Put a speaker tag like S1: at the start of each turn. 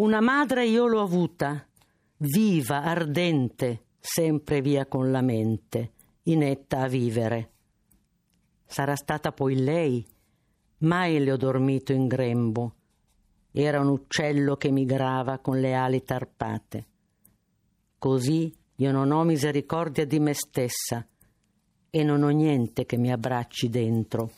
S1: Una madre io l'ho avuta, viva, ardente, sempre via con la mente, inetta a vivere. Sarà stata poi lei, mai le ho dormito in grembo. Era un uccello che migrava con le ali tarpate. Così io non ho misericordia di me stessa e non ho niente che mi abbracci dentro.